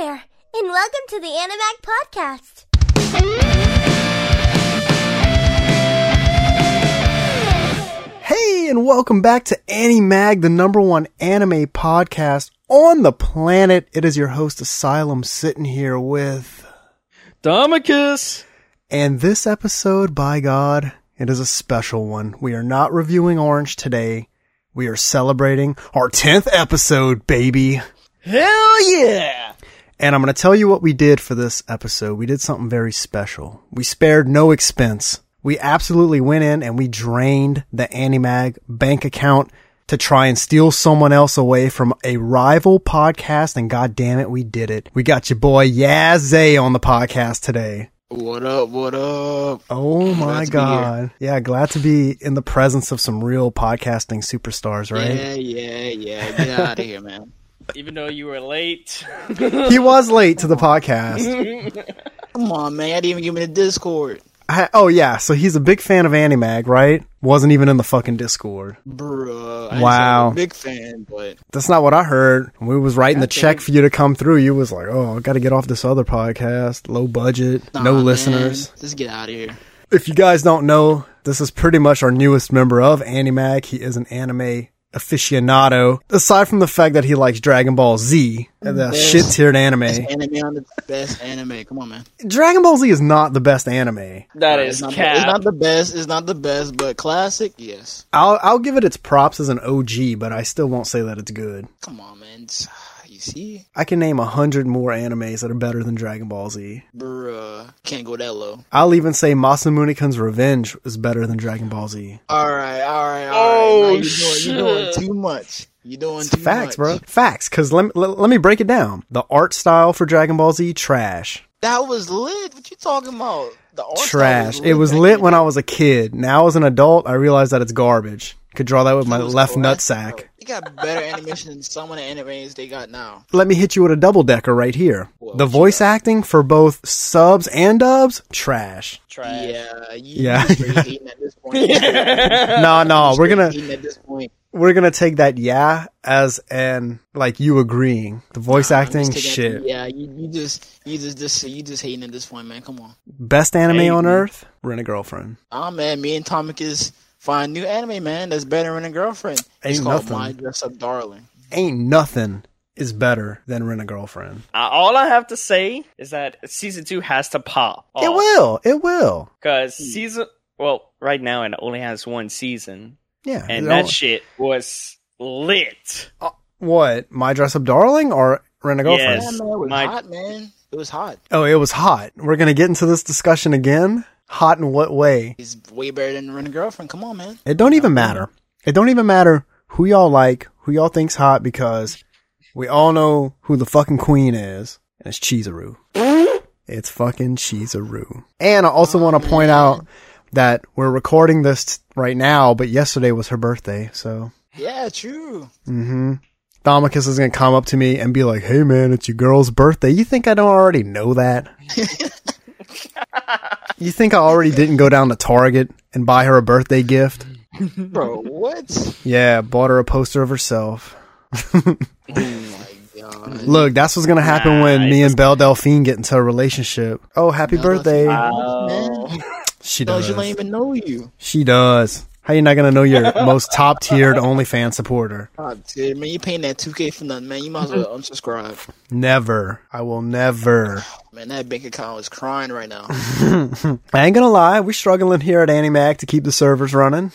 there, and welcome to the Animag Podcast. Hey, and welcome back to Animag, the number one anime podcast on the planet. It is your host, Asylum, sitting here with. Domicus. And this episode, by God, it is a special one. We are not reviewing Orange today. We are celebrating our 10th episode, baby. Hell yeah! And I'm going to tell you what we did for this episode. We did something very special. We spared no expense. We absolutely went in and we drained the Animag bank account to try and steal someone else away from a rival podcast. And god damn it, we did it. We got your boy Yazay on the podcast today. What up? What up? Oh my god. Yeah, glad to be in the presence of some real podcasting superstars, right? Yeah, yeah, yeah. Get out of here, man. Even though you were late. He was late to the podcast. Come on, man. I didn't even give me the Discord. I, oh yeah, so he's a big fan of Animag, right? Wasn't even in the fucking Discord. Bruh. Wow. I'm a big fan, but That's not what I heard. When we was writing the Okay. check for you to come through, you was like, "Oh, I got to get off this other podcast, low budget, nah, no man. listeners." Just get out of here. If you guys don't know, this is pretty much our newest member of Animag. He is an anime aficionado. Aside from the fact that he likes Dragon Ball Z, and the Best- shit tiered anime. Anime on the best anime. Come on, man. Dragon Ball Z is not the best anime. That is it's not, cap. it's not the best. It's not the best, but classic, yes. I'll I'll give it its props as an OG, but I still won't say that it's good. Come on, man. It's- You see, I can name a hundred more animes that are better than Dragon Ball Z. bruh, can't go that low. I'll even say Masamune Kun's Revenge is better than Dragon Ball Z. All right, all right, all right. Oh, Now you're doing, you're doing too much. You're doing It's too facts, much. bro. Facts. Because let, me- let, let me break it down. The art style for Dragon Ball Z, trash. That was lit. What you talking about? The art style Trash. It was lit when I was a kid. Now as an adult, I realize that it's garbage. Could draw that with my left classic, nutsack. bro. You got better animation than some of the animes they got now. Let me hit you with a double decker right here. Whoa, the voice got? acting for both subs and dubs, trash. Trash. Yeah, you, Yeah. you straight hating at this point. no, no, we're gonna hating at this point. we're gonna take that yeah as an like you agreeing. The voice Nah, acting, just taking- shit. Yeah, you, you just you just this you just hating at this point, man. Come on. Best anime Hey. on earth, Rent a Girlfriend. Ah man, me and Tomicus find new anime, man. That's better than a girlfriend. It's Ain't called nothing. My Dress Up Darling. Ain't nothing is better than Rent a Girlfriend. Uh, all I have to say is that season two has to pop. It will. It will. Because season, well, right now it only has one season. Yeah. And that all- shit was lit. what? My Dress Up Darling or Rent a Girlfriend? Yes. Yeah, man, it was My- hot, man. It was hot. Oh, it was hot. We're gonna get into this discussion again. Hot in what way? He's way better than Rent a Girlfriend. Come on, man. It don't even matter. It don't even matter who y'all like, who y'all think's hot, because we all know who the fucking queen is, and it's Chizuru. it's fucking Chizuru. And I also want to point out that we're recording this right now, but yesterday was her birthday, so. Yeah, true. Mm-hmm. Domicus is gonna come up to me and be like, "Hey man, it's your girl's birthday. You think I don't already know that? you think I already didn't go down to Target and buy her a birthday gift? Bro, what? Yeah, bought her a poster of herself. Oh my god. Look, that's what's gonna happen when me and Belle Delphine get into a relationship. Oh, happy Belle birthday! Wow. She No, does. she don't even know you. She does. How you not gonna know your most top tiered OnlyFans supporter? God, dude, man, you paying that 2K for nothing, man. You might as well unsubscribe. Never. I will never. Man, that bank account is crying right now. I ain't gonna lie. We're struggling here at Animag to keep the servers running.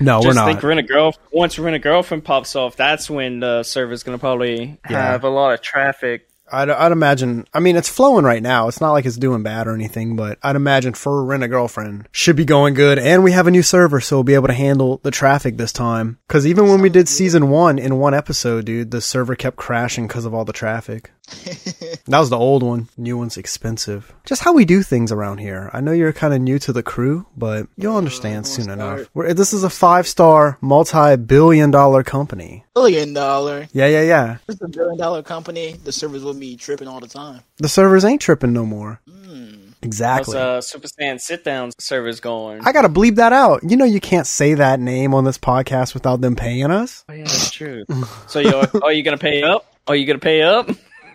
no, we're Just not. think Rent a Girl. Once Rent a Girlfriend pops off, that's when the server's gonna probably Yeah. have a lot of traffic. I'd, I'd imagine. I mean, it's flowing right now. It's not like it's doing bad or anything, but I'd imagine for Rent a Girlfriend should be going good. And we have a new server, so we'll be able to handle the traffic this time. Because even when we did season one in one episode, dude, the server kept crashing because of all the traffic. that was the old one. New one's expensive. Just how we do things around here. I know you're kind of new to the crew, but you'll understand soon start. enough. We're, this is a five star, multi billion dollar company. Billion dollar. Yeah, yeah, yeah. It's a billion dollar company. The servers will be tripping all the time. The servers ain't tripping no more. Hmm. Exactly. How's uh, Super Saiyan sit down servers going? I gotta bleep that out. You know you can't say that name on this podcast without them paying us. oh, yeah, that's true. so you are you gonna pay up? Are you gonna pay up?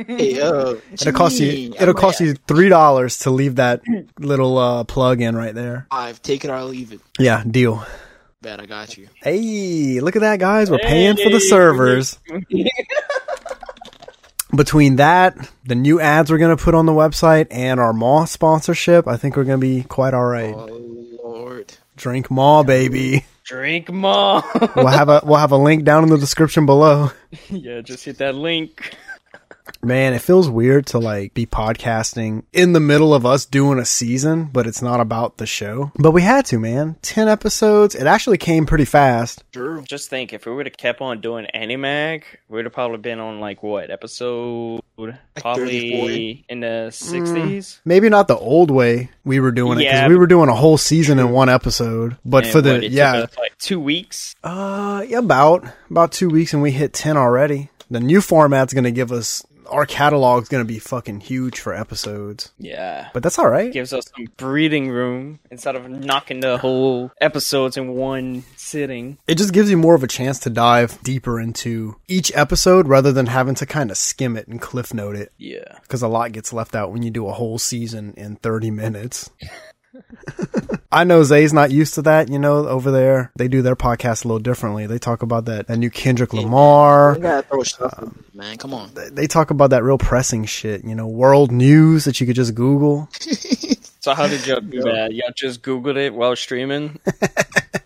Hey, uh, It'll cost you. It'll cost you three dollars to leave that little uh, plug in right there. Five, take it or leave it. Yeah, deal. Bet I got you. Hey, look at that, guys. We're paying for the servers. Between that, the new ads we're gonna put on the website, and our Maw sponsorship, I think we're gonna be quite all right. Oh Lord. Drink Maw, baby. Drink more. We'll have a we'll have a link down in the description below. yeah, just hit that link. Man, it feels weird to like be podcasting in the middle of us doing a season, but it's not about the show. But we had to, man. 10 episodes. It actually came pretty fast. True. Just think, if we would have kept on doing Animag, we would have probably been on like what episode? 30, Probably in the sixties. Maybe not the old way we were doing it because Yeah. we were doing a whole season in one episode. But for the yeah, like two weeks. uh, yeah, about about two weeks and we hit 10 already. The new format's gonna give us our catalog's gonna be fucking huge for episodes. Yeah. But that's all right. gives us some breathing room instead of knocking the whole episodes in one sitting. it just gives you more of a chance to dive deeper into each episode rather than having to kind of skim it and cliff note it Yeah. because a lot gets left out when you do a whole season in 30 minutes. I know Zay's not used to that, you know, over there. They do their podcast a little differently. They talk about that, that new Kendrick Lamar. You gotta throw stuff uh, in, man. Come on. They talk about that real pressing shit, you know, world news that you could just Google. So how did y'all do that? Y'all just Googled it while streaming?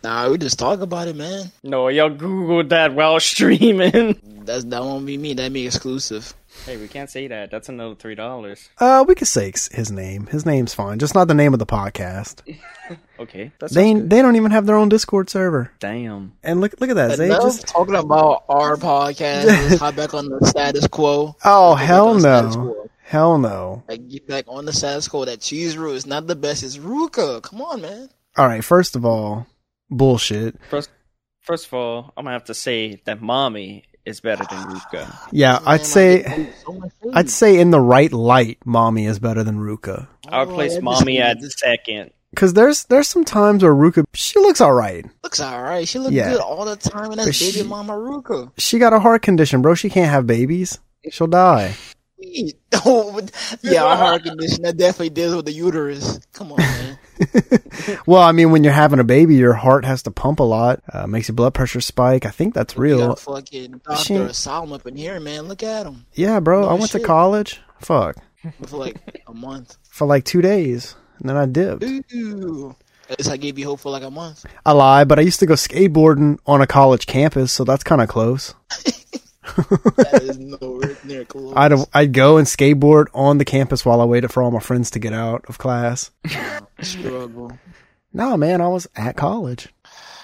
Nah, we just talk about it, man. No, y'all Googled that while streaming. That's that won't be me. That be exclusive. Hey, we can't say that. That's another three dollars. Uh, we could say his name. His name's fine, just not the name of the podcast. Okay. That's They they don't even have their own Discord server. damn. And look look at that. Zay Enough just talking about our podcast. Let's hop back on the status quo. Oh Let's go back hell on the status no. Hell no. Like get back on the status quo. That Chizuru is not the best. It's Ruka. Come on, man. All right, first of all, bullshit. First, first of all, I'm gonna have to say that Mami is better than Ruka. Yeah, I'd like, say so. I'd say in the right light, Mami is better than Ruka. I would Oh, place that Mami at the second. Cause there's there's some times where Ruka she looks all right. looks alright. She look Yeah. good all the time, and But that's she- baby mama Ruka. She got a heart condition, bro. She can't have babies. She'll die. Oh, yeah, a heart condition that definitely deals with the uterus. Come on, man. Well, I mean, when you're having a baby, your heart has to pump a lot. Uh, makes your blood pressure spike. I think that's real. a fucking Doctor Asylum up in here, man. Look at him Yeah, bro. I No went to college. Fuck. for like a month. For like two days, and then I dipped. Ooh. At least I gave you hope for like a month. I lie, but I used to go skateboarding on a college campus, so that's kind of close. That is nowhere near close. I'd I'd go and skateboard on the campus while I waited for all my friends to get out of class. struggle. No, man, I was at college.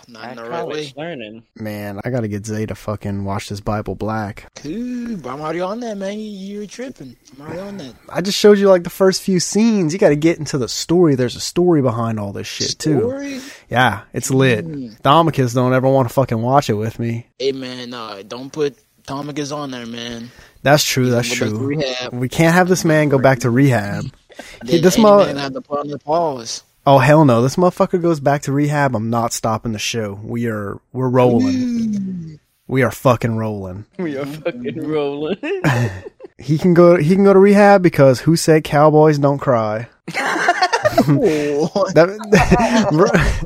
Not At in the right way. college learning. Man, I gotta get Zay to fucking watch this Bible Black. Cool, but I'm already on that, man. You- You're tripping. I'm already on that. I just showed you like the first few scenes. You gotta get into the story. There's a story behind all this shit too. Yeah, it's lit. Mm. Domicus don't ever want to fucking watch it with me. Hey, man, nah, don't put Tomicus on there, man. That's true. He's That's gonna go back to true. We can't have this man go back to rehab. Hey, Then this mo- man have to put on the pause. Oh hell no! This motherfucker goes back to rehab. I'm not stopping the show. We are we're rolling. We are fucking rolling. We are fucking rolling. He can go. He can go to rehab because who said cowboys don't cry? Oh, That,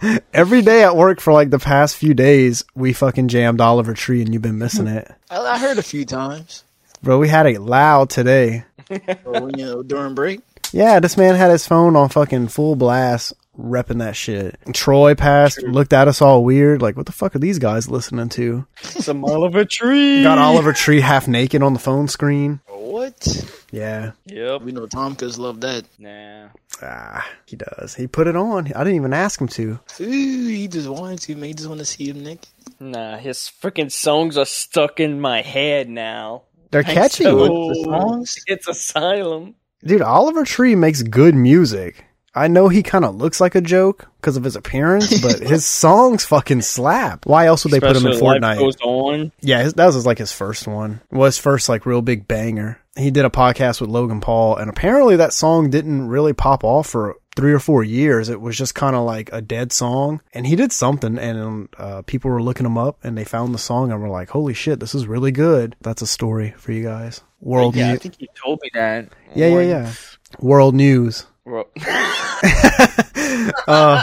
every day at work for like the past few days, we fucking jammed Oliver Tree, and you've been missing it, I, I heard a few times. bro. We had it loud today. Or oh, when, you know, during break. Yeah, this man had his phone on fucking full blast, repping that shit. Troy passed, looked at us all weird, like, what the fuck are these guys listening to? Some Oliver Tree. Got Oliver Tree half naked on the phone screen. What? Yeah. Yep. We know Tomicus love that. Nah. Ah, he does. He put it on. I didn't even ask him to. Ooh, he just wanted to, man. He just want to see him naked. Nah, his freaking songs are stuck in my head now. They're catchy. So, the songs? It's Asylum. Dude, Oliver Tree makes good music. I know he kind of looks like a joke because of his appearance, but his songs fucking slap. Why else would they put him in Especially Life Fortnite? Goes on. Yeah, his, that was like his first one. Well, his first like real big banger. He did a podcast with Logan Paul, and apparently that song didn't really pop off for three or four years, it was just kind of like a dead song. And he did something, and uh, people were looking him up, and they found the song, and were like, "Holy shit, this is really good." That's a story for you guys. World news yeah, I think you told me that. Yeah, yeah, yeah. World news. Well, Uh,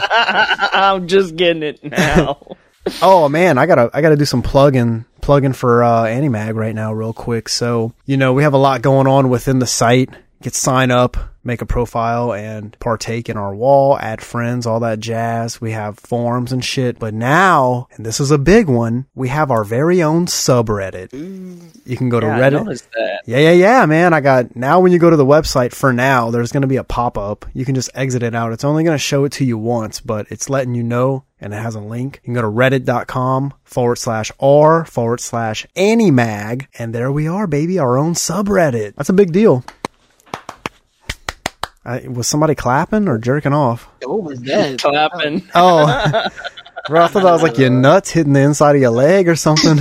I'm just getting it now. Oh man, I gotta I gotta do some plugging plugging for uh, Animag right now, real quick. So you know we have a lot going on within the site. Get sign up, make a profile, and partake in our wall, add friends, all that jazz. We have forums and shit. But now, and this is a big one, we have our very own subreddit. You can go to Yeah, I Reddit. Yeah, yeah, yeah, man. I got now when you go to the website for now, there's going to be a pop up. You can just exit it out. It's only going to show it to you once, but it's letting you know and it has a link. You can go to reddit.com forward slash r forward slash animag. And there we are, baby, our own subreddit. That's a big deal. I, was somebody clapping or jerking off? What was that? Clapping. Oh, bro, I thought I was like your nuts hitting the inside of your leg or something.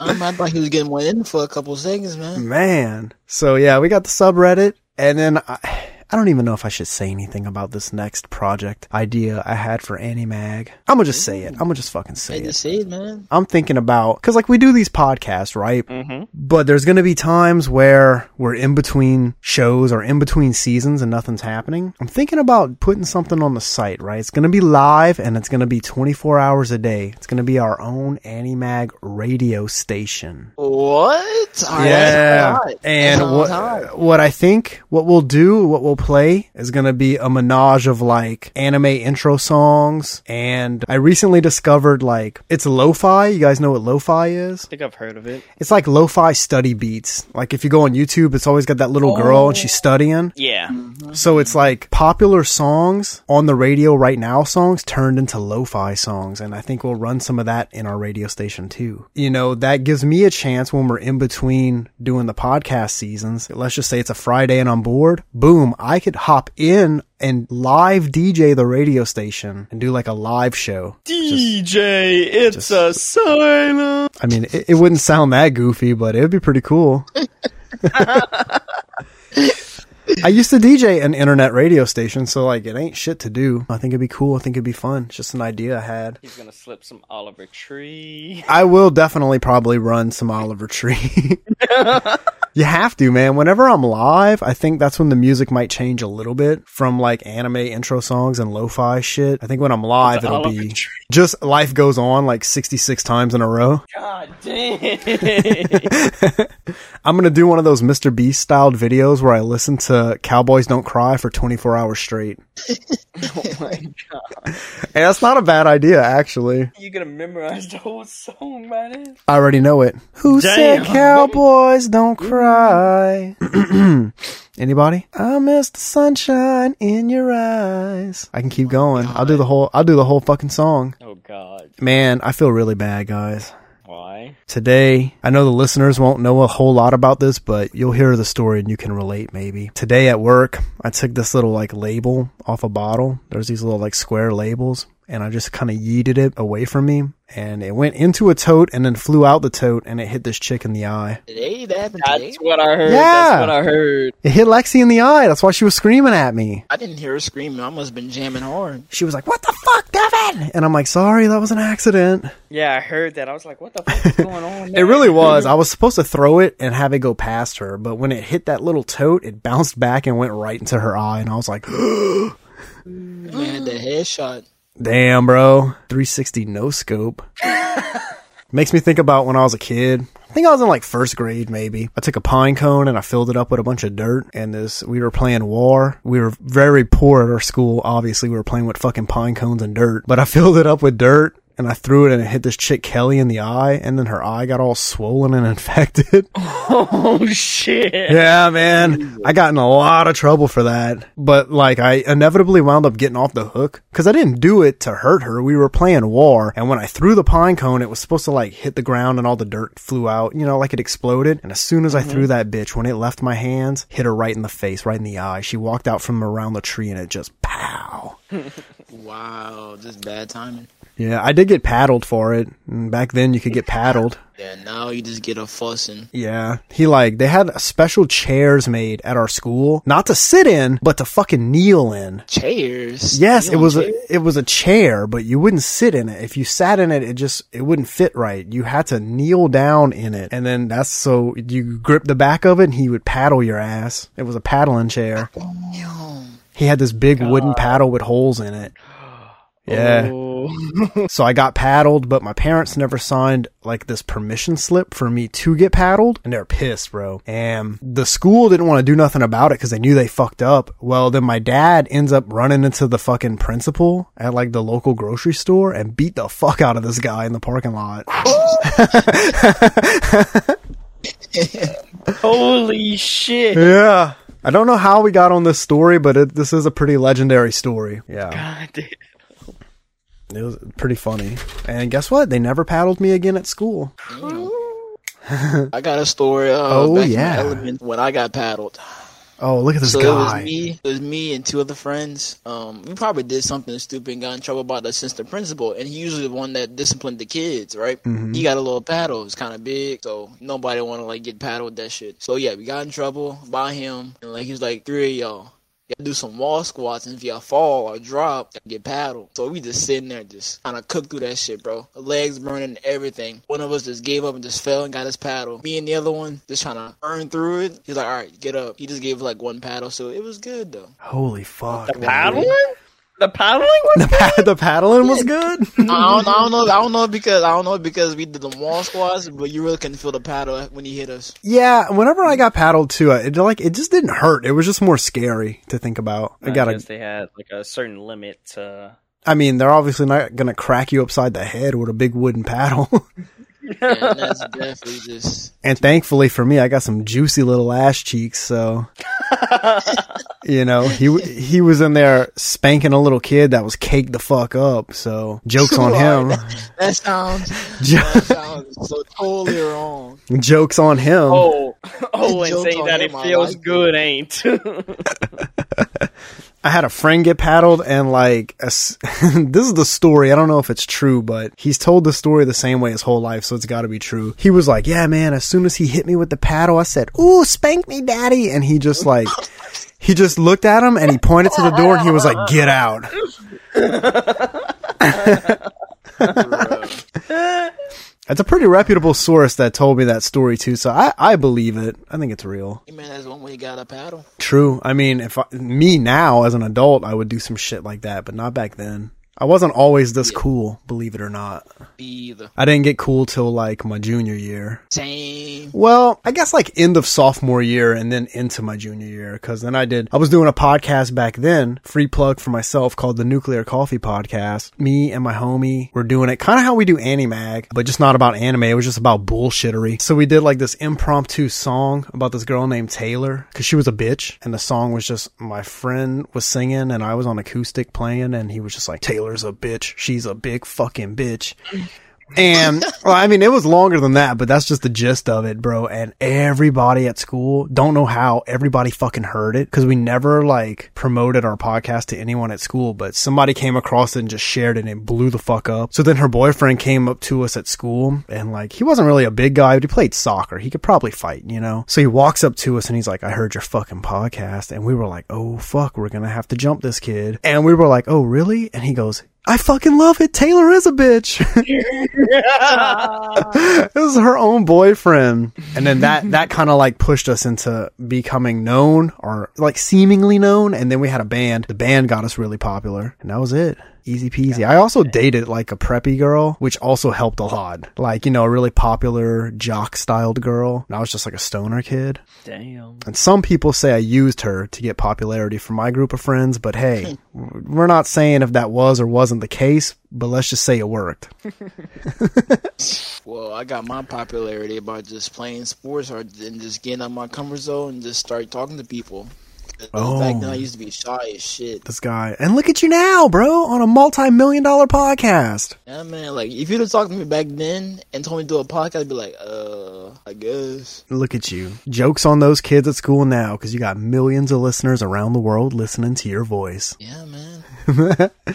Um, I thought he was getting one in for a couple seconds, man. Man. So yeah, we got the subreddit and then I, I don't even know if I should say anything about this next project idea I had for Animag. I'm gonna just say it. I'm gonna just fucking say it. just say it, man. I'm thinking about cuz like we do these podcasts, right? Mm-hmm. But there's going to be times where we're in between shows or in between seasons and nothing's happening. I'm thinking about putting something on the site, right? It's going to be live and it's going to be 24 hours a day. It's going to be our own Animag radio station. What? Yeah. that's. And what hot. what I think what we'll do, what we'll play is going to be a menage of like anime intro songs and I recently discovered like it's lo-fi. You guys know what lo-fi is? I think I've heard of it. It's like lo-fi study beats. Like if you go on YouTube, it's always got that little girl and she's studying. Yeah. Mm-hmm. So it's like popular songs on the radio right now songs turned into lo-fi songs. And I think we'll run some of that in our radio station too. You know, that gives me a chance when we're in between doing the podcast seasons. Let's just say it's a Friday and I'm bored. Boom. I could hop in and live DJ the radio station and do like a live show. DJ, it's a silent. I mean, it, it wouldn't sound that goofy, but it would be pretty cool. I used to DJ an internet radio station, so like it ain't shit to do. I think it'd be cool. I think it'd be fun. It's just an idea I had. He's gonna slip some Oliver Tree. I will definitely probably run some Oliver Tree. you have to, man. Whenever I'm live, I think that's when the music might change a little bit from like anime intro songs and lo-fi shit. I think when I'm live, The it'll Oliver be Tree. just life goes on like 66 times in a row. God damn. I'm gonna do one of those Mr. Beast styled videos where I listen to Cowboys Don't Cry for 24 hours straight. oh my god. Hey, that's not a bad idea, actually. You gonna memorize the whole song by this? I already know it. Who said Cowboys Don't mm. Cry? Anybody? I miss the sunshine in your eyes. I can keep oh going. I'll do the whole. I'll do the whole fucking song. Oh god. Man, I feel really bad, guys. Why? Today, I know the listeners won't know a whole lot about this, but you'll hear the story and you can relate maybe. Today at work, I took this little like label off a bottle. There's these little like square labels and I just kind of yeeted it away from me and it went into a tote and then flew out the tote and it hit this chick in the eye. Hey, that happened today. That's what I heard. Yeah. That's what I heard. It hit Lexi in the eye. That's why she was screaming at me. I didn't hear her screaming. I must have been jamming hard. She was like, "What the fuck, Devin?" And I'm like, "Sorry, that was an accident." Yeah, I heard that. I was like, what the fuck is going on? It really was. I was supposed to throw it and have it go past her, but when it hit that little tote, it bounced back and went right into her eye, and I was like, Man, the headshot. "Damn, bro, 360 no scope." Makes me think about when I was a kid. I think I was in like first grade, maybe. I took a pine cone and I filled it up with a bunch of dirt. And this, we were playing war. We were very poor at our school. Obviously, we were playing with fucking pine cones and dirt. But I filled it up with dirt and I threw it and it hit this chick Kelly in the eye. And then her eye got all swollen and infected. Oh shit. yeah, man. I got in a lot of trouble for that. But like, I inevitably wound up getting off the hook because I didn't do it to hurt her. We were playing war. And when I threw the pine cone, it was supposed to like hit the ground and all the dirt flew out, you know, like it exploded. And as soon as I threw mm-hmm. that bitch, when it left my hands, hit her right in the face, right in the eye. She walked out from around the tree and it just pow. Wow, just bad timing. Yeah, I did get paddled for it. And back then you could get paddled. Yeah, now you just get a fussing. Yeah. He like, they had special chairs made at our school, not to sit in, but to fucking kneel in. Chairs. Yes, You it was chairs? a, it was a chair, but you wouldn't sit in it. If you sat in it, it just, it wouldn't fit right. You had to kneel down in it. And then that's so you grip the back of it and he would paddle your ass. It was a paddling chair. Damn. He had this big wooden paddle with holes in it. Yeah. Oh. So I got paddled, but my parents never signed like this permission slip for me to get paddled, and they're pissed, bro. And the school didn't want to do nothing about it because they knew they fucked up. Well, then my dad ends up running into the fucking principal at like the local grocery store and beat the fuck out of this guy in the parking lot. Holy shit. yeah. I don't know how we got on this story, but it, this is a pretty legendary story. Yeah. God. It was pretty funny. And guess what? They never paddled me again at school. I got a story. Uh, Oh, yeah. Element when I got paddled. Oh, look at this so it was me. It was me and two other friends. Um, we probably did something stupid and got in trouble by the assistant principal. And he usually the one that disciplined the kids, right? Mm-hmm. He got a little paddle. It's kind of big, so nobody want to like get paddled with that shit. So yeah, we got in trouble by him. And like he was like, three of y'all. You gotta do some wall squats, and if y'all fall or drop, you get paddled. So we just sitting there, just kind of cook through that shit, bro. Legs burning, everything. One of us just gave up and just fell and got his paddle. Me and the other one just trying to burn through it. He's like, all right, get up. He just gave like one paddle, so it was good though. Holy fuck. The man. paddling? The paddling was The, pa- the paddling was good. I don't, I don't know. I don't know because I don't know because we did the wall squats, but you really couldn't feel the paddle when he hit us. yeah, whenever I got paddled too, it like it just didn't hurt. It was just more scary to think about. I I gotta. guess they had like a certain limit to. I mean, they're obviously not gonna crack you upside the head with a big wooden paddle. And that's definitely just and thankfully for me, I got some juicy little ass cheeks. So, you know, he he was in there spanking a little kid that was caked the fuck up. So, jokes on him. that sounds that sounds so totally wrong. jokes on him. Oh, oh, and Jokes saying that him, it feels like good, ain't? I had a friend get paddled and like, a this is the story. I don't know if it's true, but he's told the story the same way his whole life. So it's gotta be true. He was like, yeah, man, as soon as he hit me with the paddle, I said, ooh, spank me daddy. And he just like, he just looked at him and he pointed to the door and he was like, get out. That's a pretty reputable source that told me that story too. So I, I believe it. I think it's real. Hey man, that's one way you got a paddle. True. I mean, if I, me now as an adult, I would do some shit like that, but not back then. I wasn't always this cool, believe it or not. Either. I didn't get cool till like my junior year. Same. Well, I guess like end of sophomore year and then into my junior year. Cause then I did, I was doing a podcast back then, free plug for myself called the Nuclear Coffee Podcast. Me and my homie were doing it kind of how we do Animag, but just not about anime. It was just about bullshittery. So we did like this impromptu song about this girl named Taylor cause she was a bitch. And the song was just my friend was singing and I was on acoustic playing and he was just like, Taylor's a bitch. She's a big fucking bitch. And well, I mean, it was longer than that, but that's just the gist of it, bro. And everybody at school, don't know how everybody fucking heard it because we never like promoted our podcast to anyone at school, but somebody came across it and just shared it and it blew the fuck up. So then her boyfriend came up to us at school and like, he wasn't really a big guy, but he played soccer. He could probably fight, you know? So he walks up to us and he's like, I heard your fucking podcast. And we were like, oh fuck, we're going to have to jump this kid. And we were like, oh really? And he goes, I fucking love it. Taylor is a bitch. it was her own boyfriend. And then that, that kind of like pushed us into becoming known or like seemingly known. And then we had a band. The band got us really popular and that was it. Easy peasy. I also dated like a preppy girl, which also helped a lot. Like, you know, a really popular jock styled girl. And I was just like a stoner kid. Damn. And some people say I used her to get popularity for my group of friends, but hey, hmm. we're not saying if that was or wasn't the case, but let's just say it worked. Well, I got my popularity by just playing sports or and just getting out my comfort zone and just start talking to people. Oh. Back then, I used to be shy as shit. This guy. And look at you now, bro, on a multi million dollar podcast. Yeah, man. Like, if you'd have talked to me back then and told me to do a podcast, I'd be like, uh, I guess. Look at you. Jokes on those kids at school now because you got millions of listeners around the world listening to your voice. Yeah, man.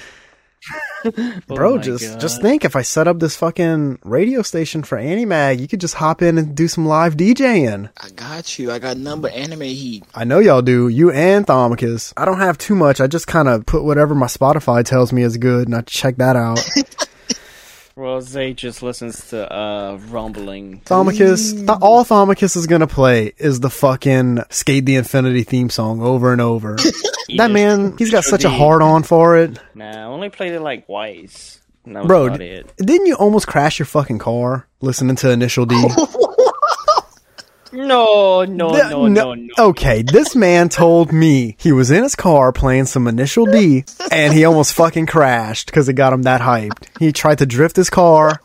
Bro, Oh just God. just think if I set up this fucking radio station for Animag, you could just hop in and do some live DJing. I got you. I got number anime heat. I know y'all do, you and Thomicus. I don't have too much. I just kind of put whatever my Spotify tells me is good, and I check that out. Well, Zay just listens to uh rumbling. Thomicus, th- all Thomicus is gonna play is the fucking SK8 the Infinity theme song over and over. that man, he's got such a hard on for it. Nah, I only played it like twice. And that was Bro, d- it. didn't you almost crash your fucking car listening to Initial D? No, no, Th- no, no, no. Okay, this man told me he was in his car playing some Initial D and he almost fucking crashed because it got him that hyped. He tried to drift his car.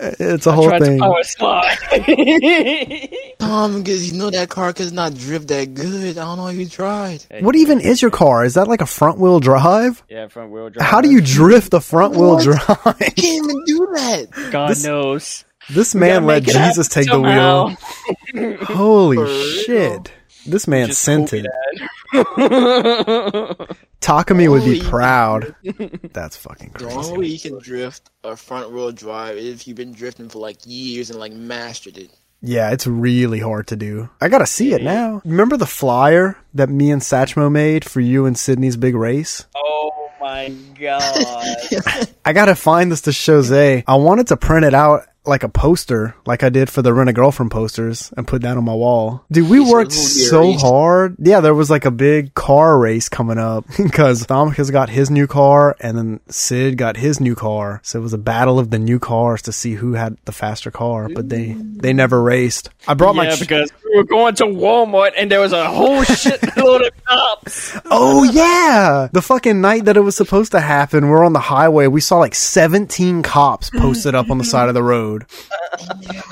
It's a whole Tried to thing. power slide. Tom, because you know that car does not drift that good. I don't know if you tried. What even is your car? Is that like a front wheel drive? yeah, front wheel drive. How do you drift a front wheel drive? You can't even do that. God This- knows. This man let make it happen Jesus take the wheel. Holy shit. This man Just sent it. me Takumi would be proud. That's fucking crazy. The only crazy. way you can drift a front wheel drive is if you've been drifting for like years and like mastered it. Yeah, it's really hard to do. I gotta see it now. Remember the flyer that me and Satchmo made for you and Sydney's big race? Oh my god. I gotta find this to show Zay. I wanted to print it out like a poster, like I did for the Rent a Girlfriend posters, and put that on my wall. Dude, we So worked it will be a so race? hard. Yeah, there was like a big car race coming up because Thomicus got his new car and then Sid got his new car. So it was a battle of the new cars to see who had the faster car, but they they never raced. I brought my yeah, ch- because we were going to Walmart and there was a whole shitload of cops. Oh yeah, the fucking night that it was supposed to happen, we're on the highway. We saw like 17 cops posted up on the side of the road.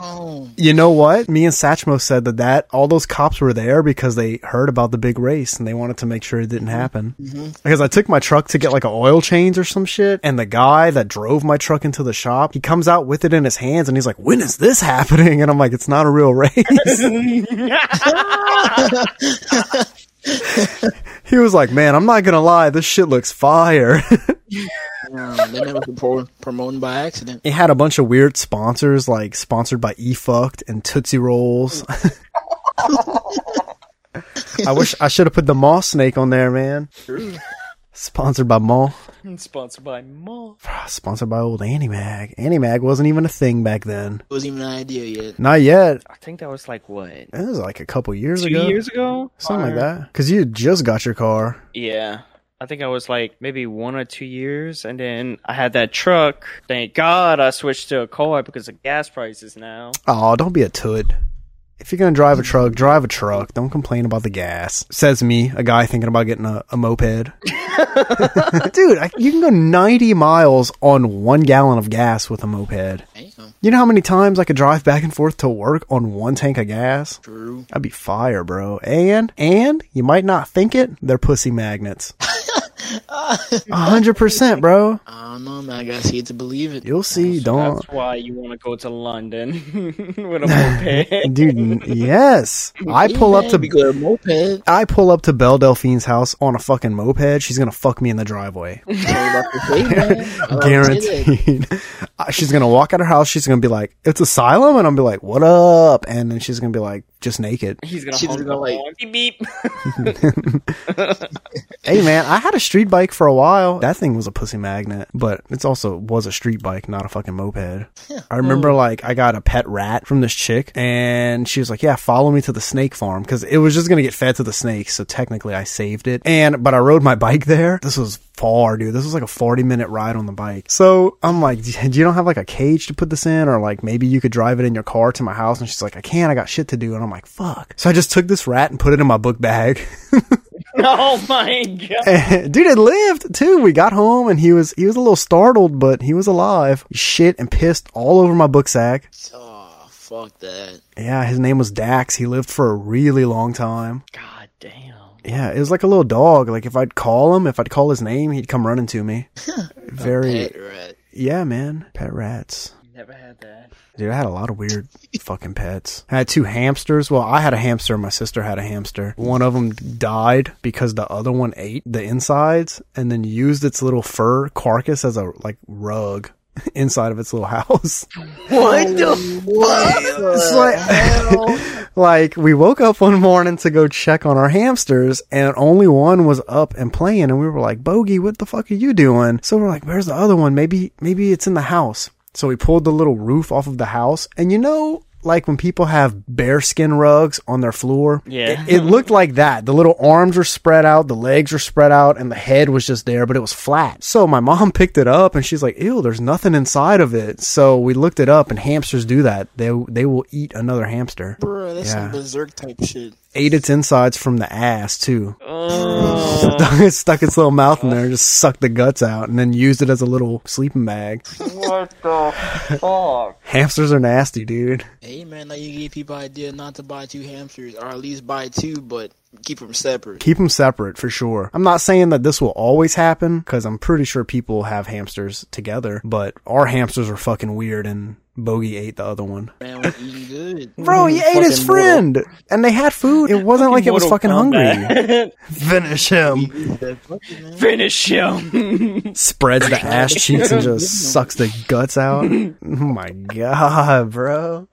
Yo. You know what? Me and Satchmo said that that all those cops were there because they heard about the big race and they wanted to make sure it didn't mm-hmm. happen. Mm-hmm. Because I took my truck to get like a oil change or some shit, and the guy that drove my truck into the shop, he comes out with it in his hands and he's like, "When is this happening?" And I'm like, "It's not a real race." he was like, "Man, I'm not gonna lie, this shit looks fire." Um, they never pro- promoting by accident. it had a bunch of weird sponsors, like sponsored by E Fucked and Tootsie Rolls. I wish I should have put the Moss Snake on there, man. Sponsored by Maw. Sponsored by Mall. Sponsored by old Animag. Animag wasn't even a thing back then. It wasn't even an idea yet. Not yet. I think that was like what? It was like a couple years Two ago. years ago? Something like that. Because you just got your car. Yeah. I think I was like maybe one or two years, and then I had that truck. Thank God I switched to a car because of gas prices now. Oh, don't be a toot. If you're gonna drive a truck, drive a truck. Don't complain about the gas. Says me, a guy thinking about getting a, a moped. Dude, I, you can go 90 miles on one gallon of gas with a moped. Damn. You know how many times I could drive back and forth to work on one tank of gas? True. That'd be fire, bro. And, and, you might not think it, they're pussy magnets. A hundred percent, bro. I don't know, man. I gotta see it to believe it. You'll see, don't. That's why you want to go to London with a moped. Dude, yes. I pull up to because a moped. I pull up to Belle Delphine's house on a fucking moped. She's gonna fuck me in the driveway, I was about to say, man. I was about to say that. guaranteed. Uh, she's gonna walk out her house. She's gonna be like, "It's asylum," and I'm be like, "What up?" And then she's gonna be like, "Just naked." He's gonna She's honk gonna, like- beep beep. Hey man, I had a street bike for a while. That thing was a pussy magnet, but it's also was a street bike, not a fucking moped. I remember like I got a pet rat from this chick, and she was like, "Yeah, follow me to the snake farm," because it was just gonna get fed to the snakes. So technically, I saved it. And but I rode my bike there. This was far, dude. This was like a forty minute ride on the bike. So I'm like, "Do you don't have like a cage to put this in, or like maybe you could drive it in your car to my house?" And she's like, "I can't. I got shit to do." And I'm like, "Fuck." So I just took this rat and put it in my book bag. oh my god. Dude, it lived too. We got home and he was he was a little startled, but he was alive. He shit and pissed all over my book sack. Oh, fuck that. Yeah, his name was Dax. He lived for a really long time. God damn. Yeah, it was like a little dog. Like if I'd call him, if I'd call his name, he'd come running to me. Very Pet rat. yeah, man. Pet rats. Never had that. Dude, I had a lot of weird fucking pets. I had two hamsters. Well, I had a hamster. My sister had a hamster. One of them died because the other one ate the insides and then used its little fur carcass as a like rug inside of its little house. What the It's like, like we woke up one morning to go check on our hamsters and only one was up and playing and we were like, Bogey, what the fuck are you doing? So we're like, where's the other one? Maybe, maybe it's in the house. So we pulled the little roof off of the house and you know, like when people have bearskin rugs on their floor. Yeah. It, it looked like that. The little arms were spread out, the legs were spread out, and the head was just there, but it was flat. So my mom picked it up and she's like, ew, there's nothing inside of it. So we looked it up and hamsters do that. They, they will eat another hamster. Bro, that's Yeah. some berserk type shit. Ate its insides from the ass too. Oh, it stuck its little mouth in there and just sucked the guts out and then used it as a little sleeping bag. what the fuck? Hamsters are nasty, dude. Hey man, now you give people idea not to buy two hamsters, or at least buy two, but keep them separate. Keep them separate for sure. I'm not saying that this will always happen because I'm pretty sure people have hamsters together, but our hamsters are fucking weird and Bogey ate the other one. Man was eating good. Bro, he ate his Fucking friend and they had food. It wasn't like it was Mortal fucking hungry. Finish him. Finish him. Spreads the ass cheeks and just sucks the guts out. Oh my god, bro.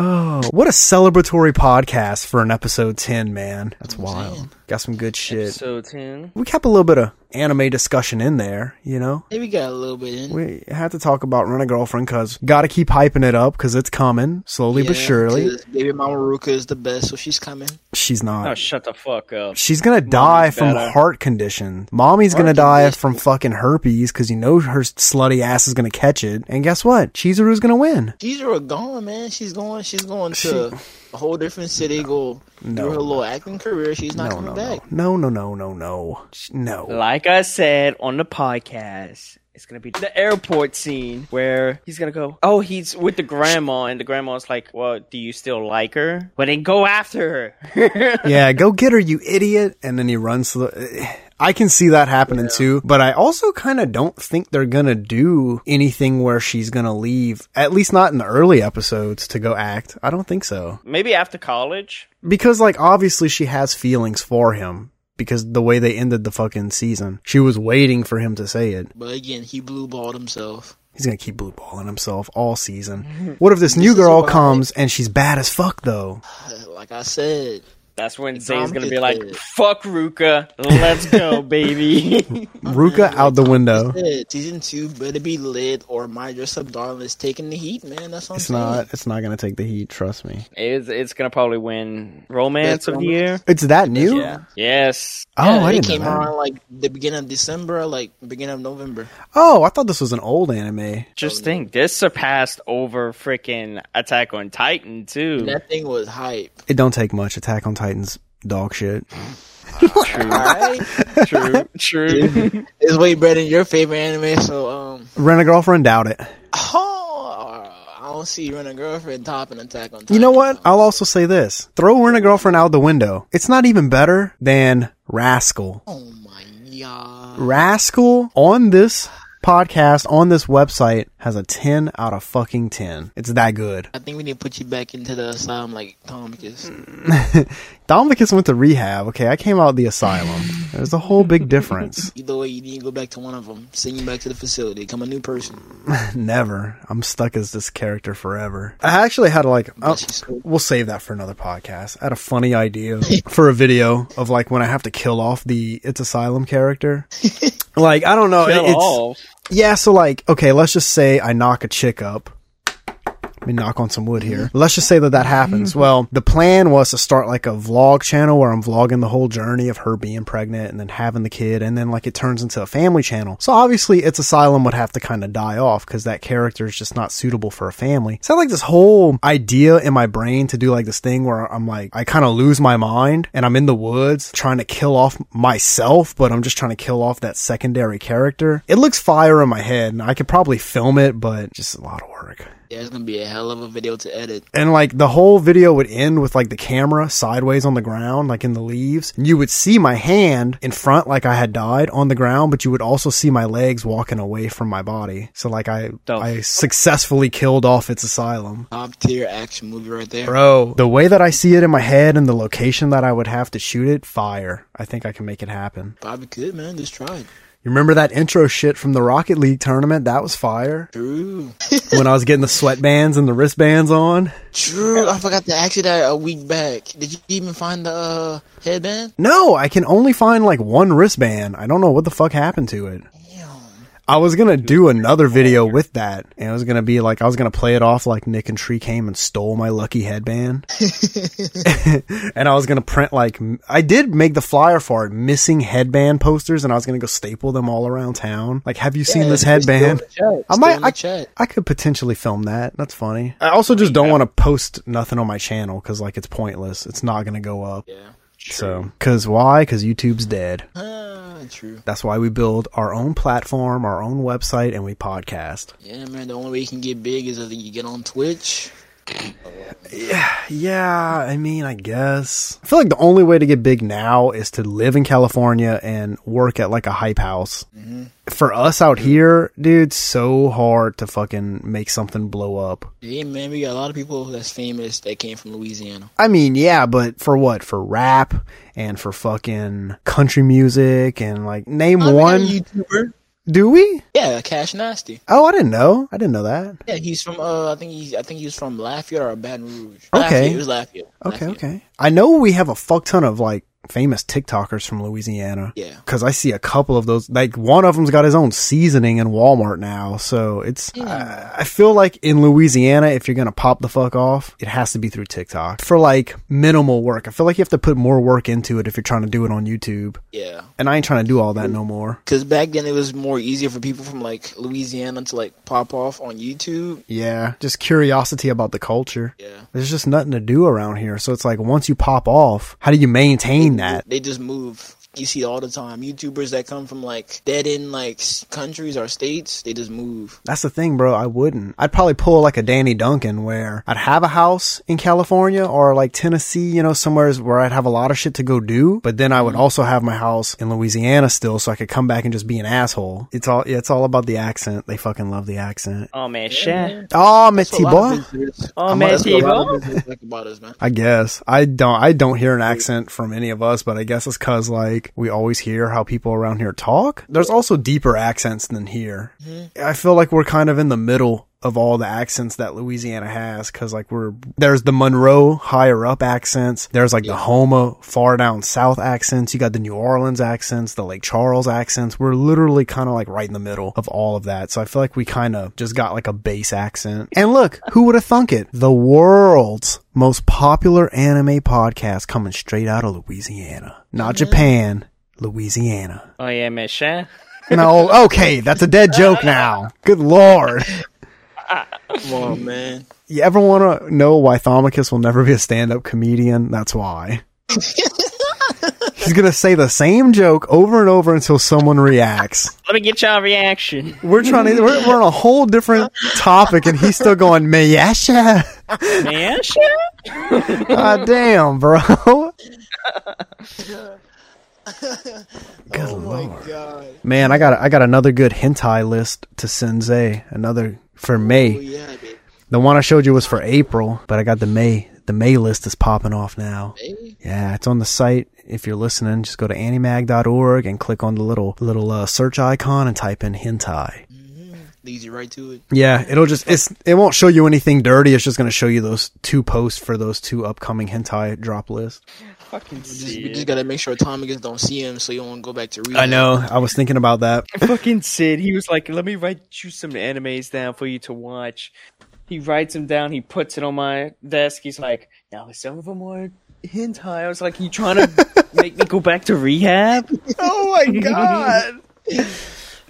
Oh, what a celebratory podcast for an episode 10, man. That's wild. Got some good shit. so ten. We kept a little bit of anime discussion in there, you know? Hey, we got a little bit in. We had to talk about Rent a Girlfriend because gotta keep hyping it up because it's coming slowly but surely. surely. 'cause Baby Mama Ruka is the best, so she's coming. She's Oh, not. shut the fuck up. She's gonna die from better. heart condition. Mami's gonna Heart die from fucking herpes because you know her slutty ass is gonna catch it. And guess what? Chizuru's gonna win. She's are gone, man. She's going. She's going to a whole different city. Go No. do her little acting career. She's not No, coming no, back. no, no, no, no, no, no. Like I said on the podcast, it's gonna be the airport scene where he's gonna go. Oh, he's with the grandma, and the grandma's like, "Well, do you still like her?" But then go after her. Yeah, go get her, you idiot. And then he runs to the. Eh, I can see that happening too, but I also kind of don't think they're gonna do anything where she's gonna leave, at least not in the early episodes, to go act. I don't think so. Maybe after college. Because, like, obviously she has feelings for him. Because the way they ended the fucking season, she was waiting for him to say it. But again, he blue balled himself. He's gonna keep blue balling himself all season. What if this new girl comes and she's bad as fuck though? Like I said, That's when It's Zay's gonna be like, Kid. "Fuck Ruka, let's go, baby." Ruka out the window. season two better be lit or my dress up darling is taking the heat, man. That's what It's I'm saying. not. It's not gonna take the heat. Trust me. it's it's gonna probably win romance Best of the year. It's that new. Yeah. Yes. Oh, Yeah, I it didn't came know that. around like the beginning of December, like beginning of November. Oh, I thought this was an old anime. Just think, this surpassed over freaking Attack on Titan too. That thing was hype. It don't take much. Attack on Titan's dog shit. True, Alright, true, true. it's way better than your favorite anime. So um, Rent a girlfriend, doubt it. oh, I don't see Rent a Girlfriend topping Attack on Titan. You know what? I'll also say this: throw Rent a girlfriend out the window. It's not even better than Rascal. Oh my god. Rascal on this podcast on this website has a 10 out of fucking 10. It's that good. I think we need to put you back into the asylum like Tomicus. Dominikus went to rehab. Okay, I came out of the asylum. There's a whole big difference. Either way, you need to go back to one of them. Send you back to the facility. Become a new person. Never. I'm stuck as this character forever. I actually had like, Bless your soul. we'll save that for another podcast. I had a funny idea for a video of like when I have to kill off the It's Asylum character. Like, I don't know. Kill it's, off. Yeah, so like, okay, let's just say I knock a chick up. Me knock on some wood here. Let's just say that that happens. Well, the plan was to start like a vlog channel where I'm vlogging the whole journey of her being pregnant and then having the kid, and then like it turns into a family channel. So obviously, its asylum would have to kind of die off because that character is just not suitable for a family. So I had, like this whole idea in my brain to do like this thing where I'm like, I kind of lose my mind and I'm in the woods trying to kill off myself, but I'm just trying to kill off that secondary character. It looks fire in my head and I could probably film it, but just a lot of work. Yeah, it's gonna be a hell of a video to edit. And like the whole video would end with like the camera sideways on the ground, like in the leaves. And you would see my hand in front, like I had died on the ground, but you would also see my legs walking away from my body. So like I, Dope. I successfully killed off its asylum. Top tier action movie right there. Bro, the way that I see it in my head and the location that I would have to shoot it, fire. I think I can make it happen. Probably could, man. Just try it. Remember that intro shit from the Rocket League tournament? That was fire. True. when I was getting the sweatbands and the wristbands on. True. I forgot to ask you that a week back. Did you even find the uh, headband? No, I can only find like one wristband. I don't know what the fuck happened to it. I was gonna do another video with that, and it was gonna be like I was gonna play it off like Nick and Tree came and stole my lucky headband, and I was gonna print like I did make the flyer for it, missing headband posters, and I was gonna go staple them all around town. Like, have you seen this it's still in headband? I might, I. I could potentially film that. That's funny. I also just don't want to post nothing on my channel because like it's pointless. It's not gonna go up. Yeah. So, cause why? Cause YouTube's dead. Ah, true. That's why we build our own platform, our own website, and we podcast. Yeah, man. The only way you can get big is if you get on Twitch. Yeah, I mean, I guess. I feel like the only way to get big now is to live in California and work at like a hype house. Mm-hmm. For us out here, dude, so hard to fucking make something blow up. Yeah, man. We got a lot of people that's famous that came from Louisiana. I mean, yeah, but for what? For rap and for fucking country music and like name I mean, one. YouTuber. Do we? Yeah, Cash Nasty. Oh, I didn't know. I didn't know that. Yeah, he's from. Uh, I think he's. I think he's from Lafayette or Baton Rouge. Okay. Lafayette. It was Lafayette. Okay, Lafayette. okay. I know we have a fuck ton of like famous TikTokers from Louisiana. Yeah. Cause I see a couple of those, like one of them's got his own seasoning in Walmart now. So it's, I, I feel like in Louisiana, if you're going to pop the fuck off, it has to be through TikTok for like minimal work. I feel like you have to put more work into it if you're trying to do it on YouTube. Yeah. And I ain't trying to do all that no more. Because back then it was more easier for people from like Louisiana to like pop off on YouTube. Yeah. Just curiosity about the culture. Yeah. There's just nothing to do around here. So it's like once you pop off, how do you maintain that? They just move. You see all the time. YouTubers that come from like dead end like countries or states, they just move. That's the thing, bro. I wouldn't. I'd probably pull like a Danny Duncan where I'd have a house in California or like Tennessee, you know, somewhere where I'd have a lot of shit to go do. But then I would mm-hmm. also have my house in Louisiana still so I could come back and just be an asshole. It's all, yeah, it's all about the accent. They fucking love the accent. Oh man, shit. Oh, That's Métis what a lot boy. Oh I'm man, that's what a lot Tibo. of visitors like about us, man. I guess I don't. I don't hear an accent from any of us, but I guess it's because like we always hear how people around here talk. There's also deeper accents than here. Mm-hmm. I feel like we're kind of in the middle of all the accents that Louisiana has, because like we're there's the Monroe higher up accents. There's like the Houma far down south accents. You got the New Orleans accents, the Lake Charles accents. We're literally kind of like right in the middle of all of that. So I feel like we kind of just got like a base accent. And look, who would have thunk it? The world's most popular anime podcast coming straight out of Louisiana. Not Japan, Louisiana. Oh yeah, man, shit. No, okay, that's a dead joke now. Good lord. Come on, man. You ever want to know why Thomicus will never be a stand-up comedian? That's why. He's gonna say the same joke over and over until someone reacts. Let me get y'all a reaction. We're trying to, we're, we're on a whole different topic and he's still going, Mayasha. Man, shit. God damn, bro. Good oh my lord. god. Man, I got, I got another good hentai list to Sensei. Another for Oh May. yeah. The one I showed you was for April, but I got the May. The May list is popping off now. Hey, Yeah, it's on the site. If you're listening, just go to animag.org and click on the little little uh, search icon and type in hentai. leads you right to it. Yeah, it'll just it's it won't show you anything dirty. It's just going to show you those two posts for those two upcoming hentai drop lists. Fucking Just, we just gotta make sure Tomicus don't see him, so you won't go back to read. I know. I was thinking about that. Fucking Sid. He was like, "Let me write you some animes down for you to watch." He writes them down. He puts it on my desk. He's like, "Now some of them are hentai." I was like, "You trying to make me go back to rehab?" Oh my god.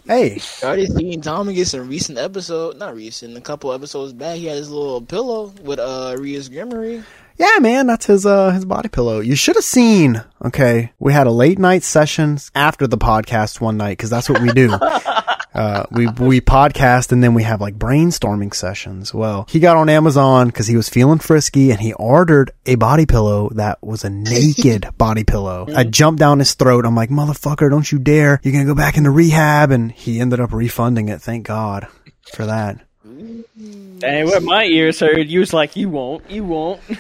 hey, I already seen Tomicus in recent episode, not recent, a couple episodes back. He had his little pillow with uh Rias Gremory. Yeah, man, that's his uh his body pillow. You should have seen. Okay, we had a late night session after the podcast one night because that's what we do. uh, we we podcast and then we have like brainstorming sessions. Well, he got on Amazon because he was feeling frisky and he ordered a body pillow that was a naked body pillow. I jumped down his throat. I'm like, motherfucker, don't you dare! You're gonna go back into rehab. And he ended up refunding it. Thank God for that. And what my ears heard, you was like, you won't, you won't.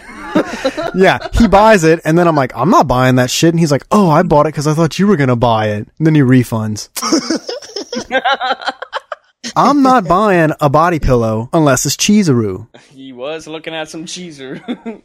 Yeah, he buys it, and then I'm like, I'm not buying that shit. And he's like, Oh, I bought it because I thought you were gonna buy it. And then he refunds. I'm not buying a body pillow unless it's Chizuru. he was looking at some cheeser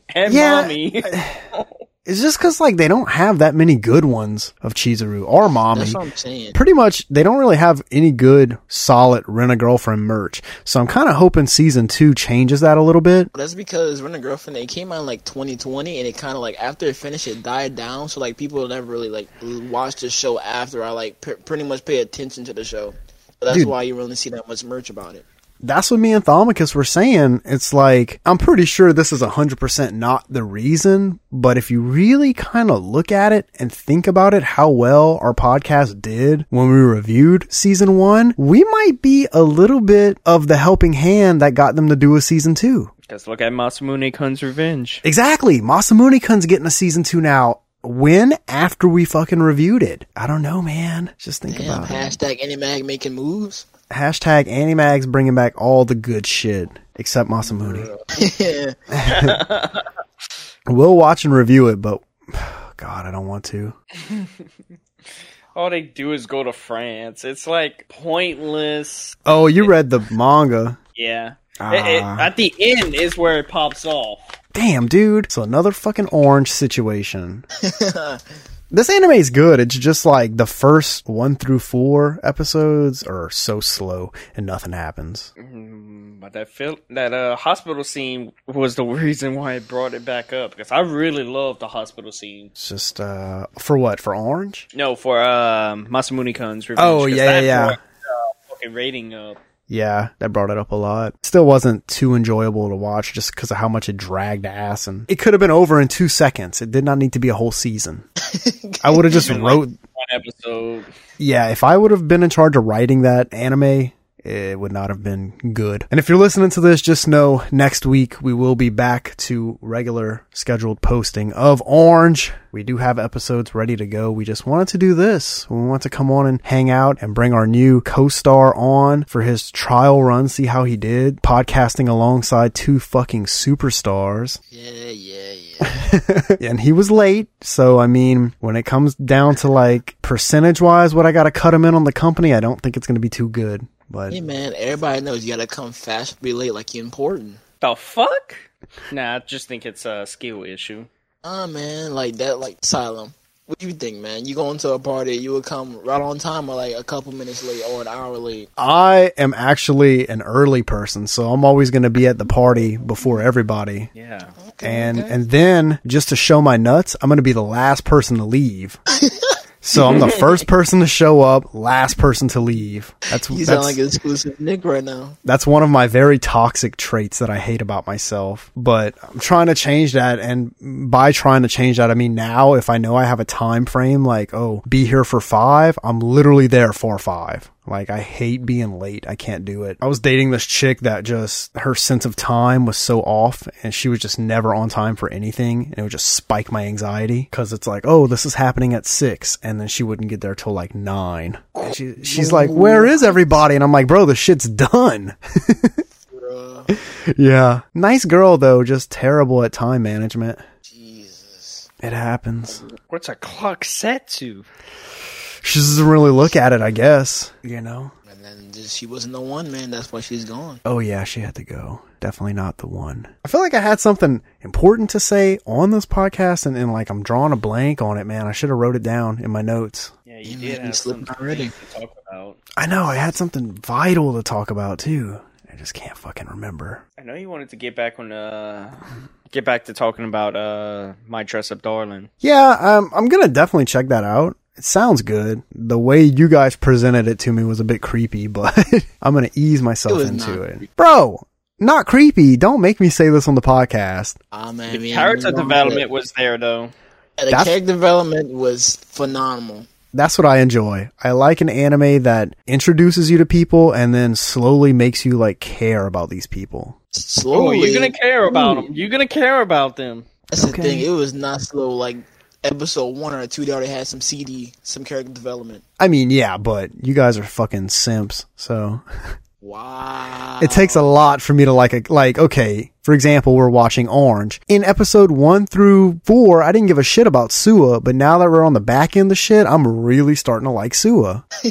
and Yeah. Mami. It's just because like they don't have that many good ones of Chizuru or Mami. That's what I'm saying. Pretty much, they don't really have any good, solid rent a girlfriend merch. So I'm kind of hoping season two changes that a little bit. That's because Rent a Girlfriend it came out in like 2020 and it kind of like after it finished it died down so like people never really like watch the show after I like p- pretty much pay attention to the show. So that's Dude. why you really see that much merch about it. That's what me and Thomicus were saying. It's like, I'm pretty sure this is 100% not the reason, but if you really kind of look at it and think about it, how well our podcast did when we reviewed season one, we might be a little bit of the helping hand that got them to do a season two. Just look at Masamune Kun's Revenge. Exactly. Masamune Kun's getting a season two now. When? After we fucking reviewed it. I don't know, man. Just think Damn, about it. hashtag Animag making moves. Hashtag Animags bringing back all the good shit. Except Masamune. We'll watch and review it, but God, I don't want to. All they do is go to France. It's like pointless. Oh, you read the manga. Yeah. It- it- Ah. at the end is where it pops off. Damn, dude. So another fucking orange situation. This anime is good. It's just like the first one through four episodes are so slow and nothing happens. But that fil- that uh, hospital scene was the reason why I brought it back up because I really love the hospital scene. It's just uh for what? For orange? No, for um, Masamune Kun's Revenge. Oh yeah, yeah, yeah. brought, uh, fucking rating up. Yeah, that brought it up a lot. Still wasn't too enjoyable to watch just because of how much it dragged ass and it could have been over in two seconds. It did not need to be a whole season. I would have just wrote One episode. Yeah, if I would have been in charge of writing that anime, it would not have been good. And if you're listening to this, just know next week we will be back to regular scheduled posting of Orange. We do have episodes ready to go. We just wanted to do this. We want to come on and hang out and bring our new co-star on for his trial run, see how he did, podcasting alongside two fucking superstars. yeah, yeah, yeah. and he was late. So, I mean, when it comes down to like percentage wise, what I got to cut him in on the company, I don't think it's going to be too good. But Hey man, everybody knows you gotta come fast, be late, like you're important. The fuck? Nah, I just think it's a skill issue. Ah man, like that, like Asylum. What do you think, man? You go into a party, you would come right on time, or like a couple minutes late, or an hour late. I am actually an early person, so I'm always going to be at the party before everybody. Yeah. And and then just to show my nuts, I'm going to be the last person to leave. so I'm the first person to show up, last person to leave. That's You that's, sound like an exclusive Nick right now. that's one of my very toxic traits that I hate about myself. But I'm trying to change that and by trying to change that I mean now if I know I have a time frame like, oh, be here for 5, I'm literally there for 5. Like I hate being late. I can't do it. I was dating this chick that just her sense of time was so off and she was just never on time for anything and it would just spike my anxiety cuz it's like, "Oh, this is happening at 6." And then she wouldn't get there till like 9. And she she's like, "Where is everybody?" And I'm like, "Bro, the shit's done." Yeah. Nice girl though, just terrible at time management. Jesus. It happens. What's a clock set to? She doesn't really look at it, I guess. You know? And then she wasn't the one, man. That's why she's gone. Oh yeah, she had to go. Definitely not the one. I feel like I had something important to say on this podcast and, and like I'm drawing a blank on it, man. I should have wrote it down in my notes. Yeah, you You did made me have slip already. to talk about. I know, I had something vital to talk about too. I just can't fucking remember. I know you wanted to get back on uh get back to talking about uh my dress up darling. Yeah, um, I'm gonna definitely check that out. It sounds good. The way you guys presented it to me was a bit creepy, but I'm gonna ease myself It into it. creepy. Bro, not creepy. Don't make me say this on the podcast. Ah man, The we character development was there though. Yeah, the That's- character development was phenomenal. That's what I enjoy. I like an anime that introduces you to people and then slowly makes you like care about these people. Slowly, you're gonna care about them. You're gonna care about them. That's Okay. the thing. It was not slow. Like episode one or two, they already had some CD, some character development. I mean, yeah, but you guys are fucking simps, so Wow. it takes a lot for me to like a like okay for example we're watching orange in episode one through four i didn't give a shit about sua but now that we're on the back end of the shit i'm really starting to like sua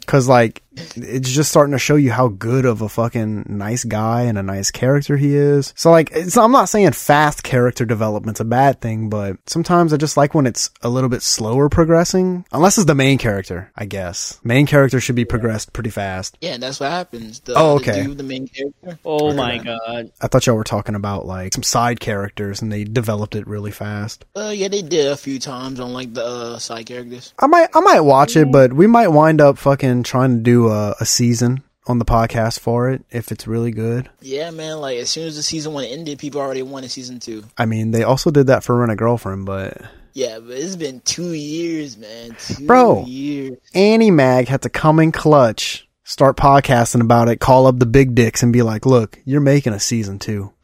because like it's just starting to show you how good of a fucking nice guy and a nice character he is so like it's, i'm not saying fast character development's a bad thing but sometimes i just like when it's a little bit slower progressing unless it's the main character i guess main character should be progressed pretty fast Yeah, that's what happens. The, Oh, the okay. dude, the main character. Oh my god. I thought y'all were talking about like some side characters and they developed it really fast. Uh, yeah, they did a few times on like the uh, side characters. I might I might watch it, but we might wind up fucking trying to do a, a season on the podcast for it if it's really good. Yeah, man. Like as soon as the season one ended, people already wanted season two. I mean, they also did that for Rent a Girlfriend, but Yeah, but it's been two years, man. Two Bro. years. Animag had to come in clutch, start podcasting about it, call up the big dicks and be like, "Look, you're making a season 2.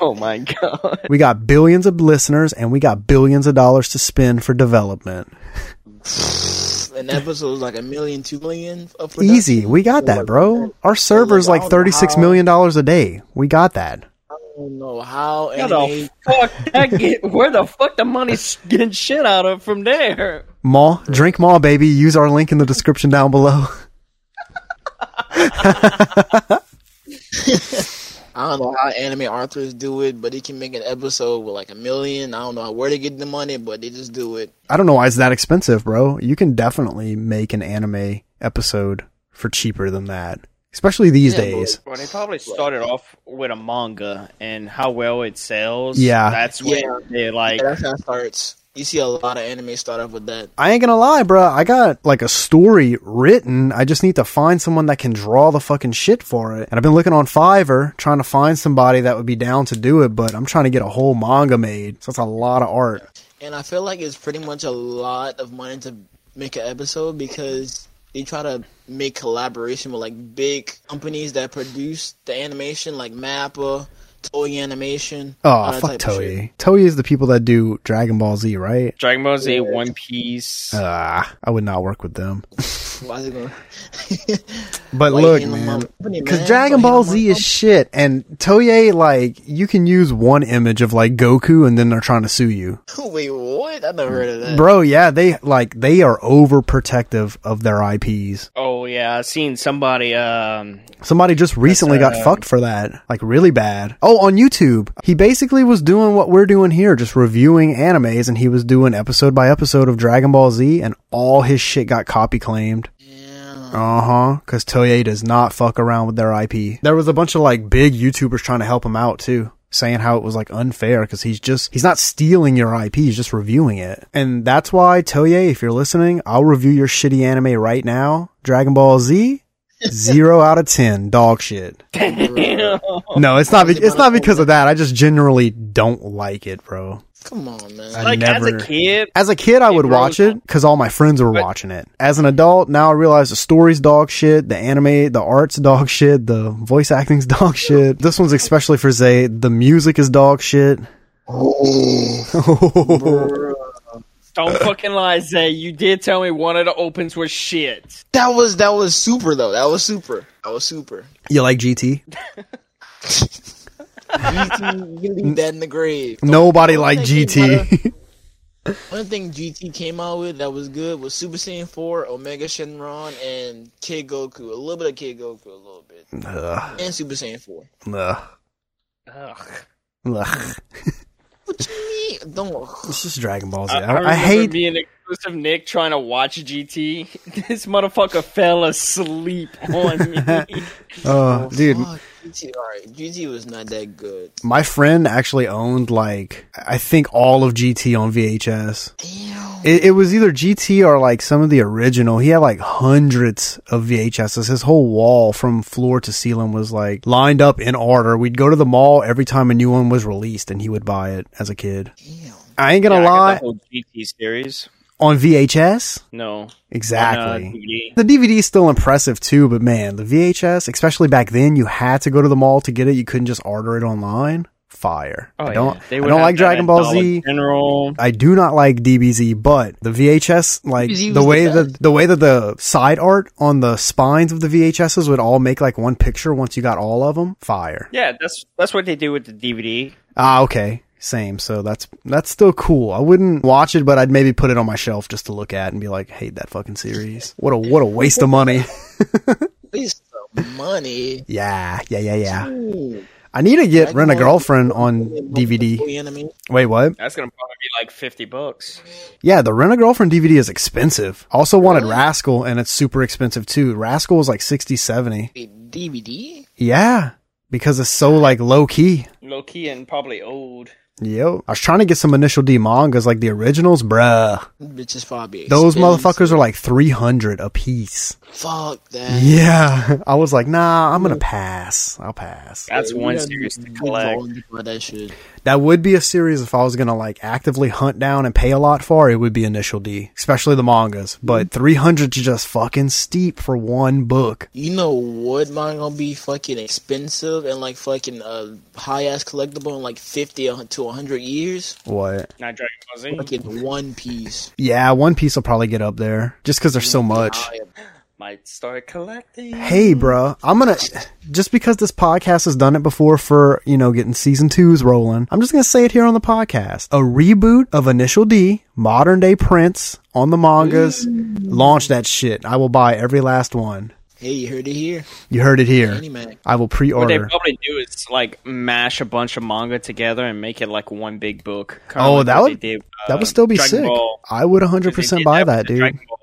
Oh my god. We got billions of listeners and we got billions of dollars to spend for development. An episode was like a million, two million. Of production. Easy. We got that, bro. Our server's I like don't know $36 how- million dollars a day. We got that. I don't know how How the fuck that get? Where the fuck the money's getting shit out of from there? Maw, drink Maw, baby. Use our link in the description down below. I don't know how anime authors do it, but they can make an episode with like a million. I don't know where they get the money, but they just do it. I don't know why it's that expensive, bro. You can definitely make an anime episode for cheaper than that, especially these Yeah, days. Well, they probably started off with a manga and how well it sells. Yeah. that's when Yeah. they like. Yeah, that's how it starts. You see a lot of anime start off with that. I ain't gonna lie, bro. I got like a story written. I just need to find someone that can draw the fucking shit for it. And I've been looking on Fiverr trying to find somebody that would be down to do it, but I'm trying to get a whole manga made. So that's a lot of art. And I feel like it's pretty much a lot of money to make an episode because they try to make collaboration with like big companies that produce the animation, like Mappa, Toei Animation. Oh, that fuck type of. Toei. Toei is the people that do Dragon Ball Z, right? Dragon Ball Z, One Piece. Ah, I would not work with them. Why is it going? But Why look, you hating on man, because? Dragon Why Ball Z is shit, and Toei like you can use one image of like Goku, and then they're trying to sue you, Wait, what? I never heard of that. bro. Yeah, they like they are overprotective of their IPs. Oh yeah, I seen somebody. Um, Somebody just recently got uh, fucked for that, like really bad. Oh, on YouTube, he basically was doing what we're doing here, just reviewing animes, and he was doing episode by episode of Dragon Ball Z, and all his shit got copy claimed. Uh huh. Because Toei does not fuck around with their IP. There was a bunch of like big YouTubers trying to help him out too, saying how it was like unfair because he's just he's not stealing your IP, he's just reviewing it. And that's why Toei, if you're listening, I'll review your shitty anime right now. Dragon Ball Z, zero out of ten, dog shit. No, it's not. Be- it's not because of that. I just generally don't like it, bro. Come on, man. I like never- as a kid, As a kid, I would watch it because all my friends were But- watching it. As an adult, now I realize the story's dog shit, the anime, the art's dog shit, the voice acting's dog shit. This one's especially for Xae. The music is dog shit. Oh. don't uh. fucking lie, Xae. You did tell me one of the opens was shit. That was that was super though. That was super. That was super. you like GT? GT, you leave that in the grave. Nobody One liked thing GT. of- One thing GT came out with that was good was Super Saiyan 4, Omega Shenron, and Kid Goku. A little bit of Kid Goku, a little bit, Ugh. and Super Saiyan 4. Ugh. Ugh. Ugh. What you mean? Don't. It's just Dragon Ball Z. I, I, I I hate. being exclusive Nick trying to watch GT. This motherfucker fell asleep on me. Oh, dude, oh, Fuck, GT, alright, GT was not that good. my friend actually owned like I think all of GT on VHS. Damn. It, it was either GT or like some of the original. He had like hundreds of VHSs. His whole wall from floor to ceiling was like lined up in order. We'd go to the mall every time a new one was released and he would buy it as a kid. Damn. I ain't gonna Yeah, I got lie. the whole GT series. On VHS? No. Exactly. On, uh, DVD. The DVD is still impressive too, but man, the VHS, especially back then, you had to go to the mall to get it. You couldn't just order it online. Fire. Oh, I don't. yeah. They I don't like Dragon Ball Dollar Z. General. I do not like DBZ, but the VHS, like DBZ the way the that best. the way that the side art on the spines of the VHSs would all make like one picture once you got all of them. Fire. Yeah, that's that's what they do with the DVD. Ah, okay. Same. So that's that's still cool. I wouldn't watch it, but I'd maybe put it on my shelf just to look at and be like, hate that fucking series. What a what a waste of money. Waste of money. yeah, yeah, yeah, yeah. Ooh. I need to get Dragon Rent a Girlfriend on DVD. Wait, what? That's gonna probably be like fifty bucks. Yeah, the Rent a Girlfriend DVD is expensive. Also wanted Really? Rascal, and it's super expensive too. Rascal is like 60, 70. Wait, DVD? Yeah, because it's so like low key. Low key and probably old. Yo, I was trying to get some initial D mangas like the originals, bruh. Bitch is probably Those expensive. motherfuckers are like 300 a piece. Fuck that. Yeah, I was like, nah, I'm gonna pass. I'll pass. That's Yeah, one series to collect. that. That would be a series if I was gonna like actively hunt down and pay a lot for. It would be Initial D, especially the mangas. But 300 is just fucking steep for one book. You know what mine gonna be fucking expensive and like fucking uh, high ass collectible in like fifty to hundred years? What? Not Dragon Ball Z. Fucking One Piece. Yeah, One Piece will probably get up there just because there's so much. Might start collecting. Hey, bro, I'm gonna just because this podcast has done it before for you know getting season twos rolling. I'm just gonna say it here on the podcast: a reboot of Initial D, modern day Prince on the mangas. Mm. Launch that shit. I will buy every last one. Hey, you heard it here. You heard it here. Anime. I will pre-order. What they probably do is like mash a bunch of manga together and make it like one big book. Kinda Oh, like that would- they did, that uh, would still be Dragon sick. Ball. I would 100 percent buy with that, dude. Dragon Ball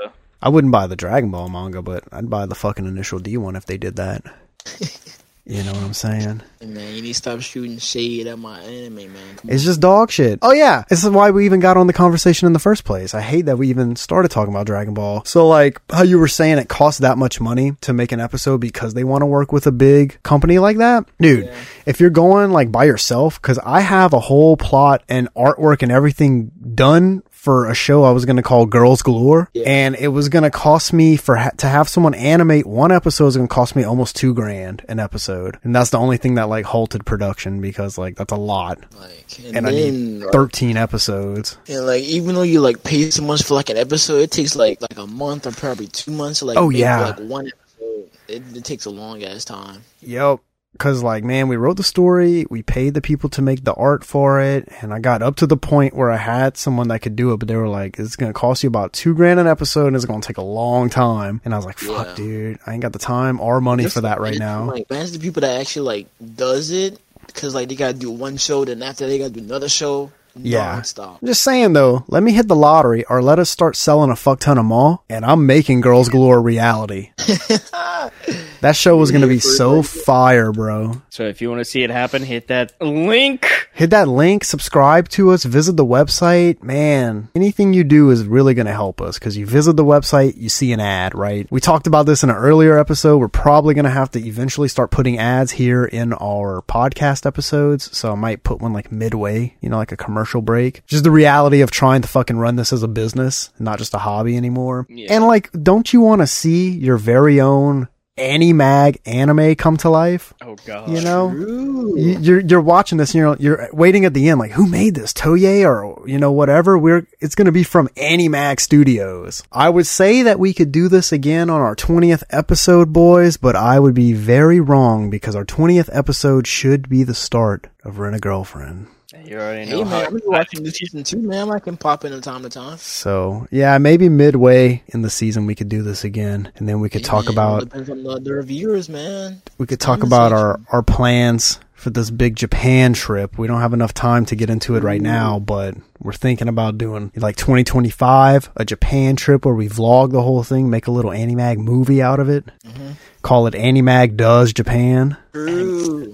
manga. I wouldn't buy the Dragon Ball manga, but I'd buy the fucking Initial D one if they did that. you know what I'm saying? Man, you need to stop shooting shade at my anime, man. Come It's just dog shit. Oh yeah, this is why we even got on the conversation in the first place. I hate that we even started talking about Dragon Ball. So like how you were saying it costs that much money to make an episode because they want to work with a big company like that. Dude, if you're going like by yourself cuz I have a whole plot and artwork and everything done for a show I was going to call Girls Galore and it was going to cost me for ha- to have someone animate one episode is going to cost me almost 2 grand an episode. And that's the only thing that like halted production because like that's a lot. Like, and, and I then, need 13 episodes. and like, even though you like pay so much for like an episode, it takes like like a month or probably two months to like. Oh, yeah. like one episode. It, it takes a long ass time. Yep. Cause like, man, we wrote the story, we paid the people to make the art for it, and I got up to the point where I had someone that could do it, but they were like, it's gonna cost you about two grand an episode and it's gonna take a long time. And I was like, fuck, Yeah. dude, I ain't got the time or money for that right now. Like, imagine the people that actually like does it because like they gotta do one show, then after they gotta do another show. Yeah. Stop. I'm just saying though, let me hit the lottery or let us start selling a fuck ton of mall and I'm making Girls Galore reality. that show was gonna be so fire, bro. So if you want to see it happen, hit that link. hit that link, subscribe to us, visit the website. Man, anything you do is really going to help us because you visit the website, you see an ad, right? We talked about this in an earlier episode. We're probably going to have to eventually start putting ads here in our podcast episodes. So I might put one like midway, you know, like a commercial break. Just the reality of trying to fucking run this as a business, not just a hobby anymore. Yeah. And like, don't you want to see your very own Animag anime come to life? Oh god. You know? You- you're you're watching this and you're you're waiting at the end like who made this Toei or you know whatever we're it's going to be from Animag Studios. I would say that we could do this again on our 20th episode boys, but I would be very wrong because our 20th episode should be the start of Rent a Girlfriend. You already Hey know man. I'm watching the season two, man. I can pop in from time to time. So, yeah, maybe midway in the season we could do this again and then we could Hey, talk man, about depends on the, the reviewers, man. we could talk about our, our plans for this big Japan trip. We don't have enough time to get into it right now, but we're thinking about doing like 2025, a Japan trip where we vlog the whole thing, make a little Animag movie out of it. Mm-hmm. Call it Animag Does Japan. True.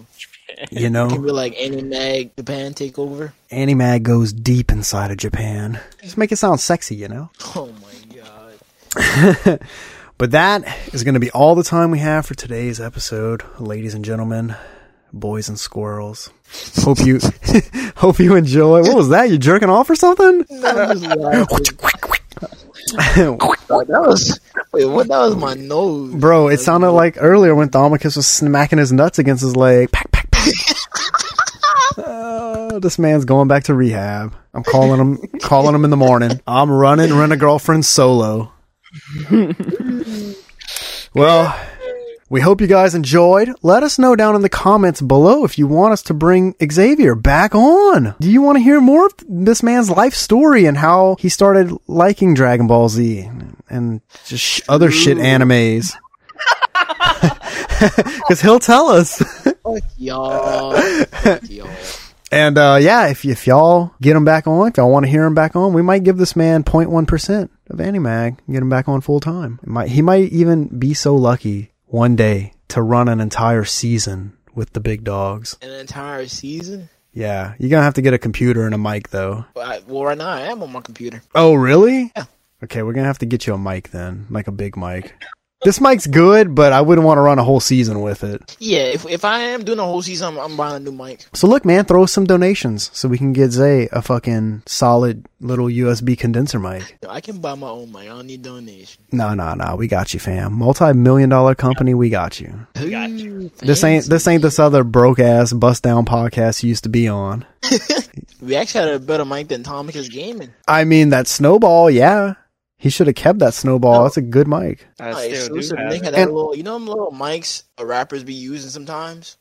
You know, Can know, be like Animag Japan takeover. Animag goes deep inside of Japan. Just make it sound sexy, you know? Oh my god. But that is going to be all the time we have for today's episode, ladies and gentlemen, boys and squirrels. Hope you hope you enjoy. What was that? You jerking off or something? Laughing. That was wait, what? That was my nose, Bro, it sounded like earlier when Thaumakus was smacking his nuts against his leg. Pack, Uh, this man's going back to rehab. I'm calling him, calling him in the morning. I'm running, rent a girlfriend solo. well, we hope you guys enjoyed. Let us know down in the comments below if you want us to bring Xavier back on. Do you want to hear more of this man's life story and how he started liking Dragon Ball Z and just sh- other shit animes? Because he'll tell us. Fuck y'all. Fuck y'all. And uh, yeah, if if y'all get him back on, if y'all want to hear him back on, we might give this man 0.1 percent of Animag, and get him back on full time. Might he might even be so lucky one day to run an entire season with the big dogs. An entire season. Yeah, you're gonna have to get a computer and a mic though. Well, well, right now I am on my computer. Oh, really? Yeah. Okay, we're gonna have to get you a mic then, like a big mic. This mic's good, but I wouldn't want to run a whole season with it. Yeah, if if I am doing a whole season, I'm, I'm buying a new mic. So look, man, throw us some donations so we can get Xae a fucking solid little USB condenser mic. I can buy my own mic. I don't need donation. No, no, no. We got you, fam. Multi-million dollar company. We got you. We got Ooh, This ain't this ain't this other broke ass bust down podcast you used to be on. We actually had a better mic than Tom Tomicus Gaming. I mean that snowball. Yeah, he should have kept that snowball. That's a good mic. I still exclusive. do They had that And- little, you know, them little mics rappers be using sometimes.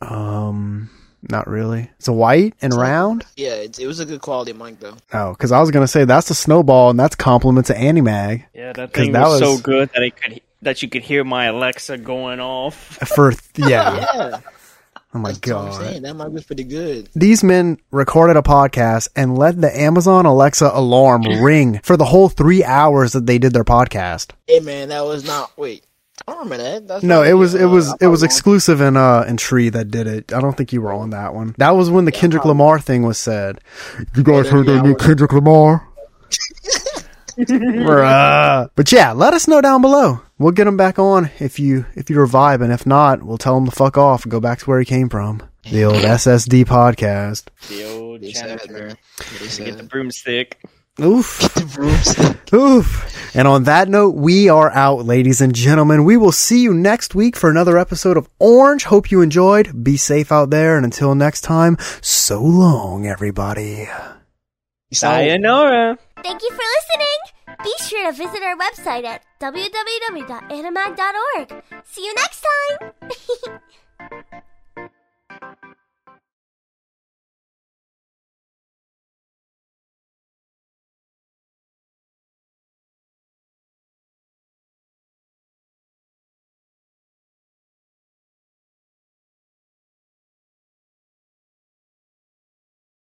Um, not really. It's a white and round. Yeah, it, it was a good quality mic though. Oh, because I was gonna say that's a snowball, and that's compliment to Animag Yeah, that 'Cause thing that was, was- so good that I could that you could hear my Alexa going off. for yeah. Yeah, Oh my that's god. That mic was pretty good. These men recorded a podcast and let the Amazon Alexa alarm ring for the whole three hours that they did their podcast. Hey man, that was not. Wait, I don't remember that. That's No, probably, it was it was I it was exclusive in uh in Tree that did it. I don't think you were on that one. That was when the Kendrick Lamar thing was said. You guys heard that new Kendrick Lamar? Bruh. But yeah, let us know down below. We'll get him back on if you if you're vibing. If not, we'll tell him to fuck off and go back to where he came from. The old SSD podcast. The old They sad, janitor. Get the sad. broomstick. Oof. Get the broomstick. Oof. And on that note, we are out, ladies and gentlemen. We will see you next week for another episode of Orange. Hope you enjoyed. Be safe out there. And until next time, so long, everybody. Sayonara. Thank you for listening. Be sure to visit our website at www.animag.org. See you next time!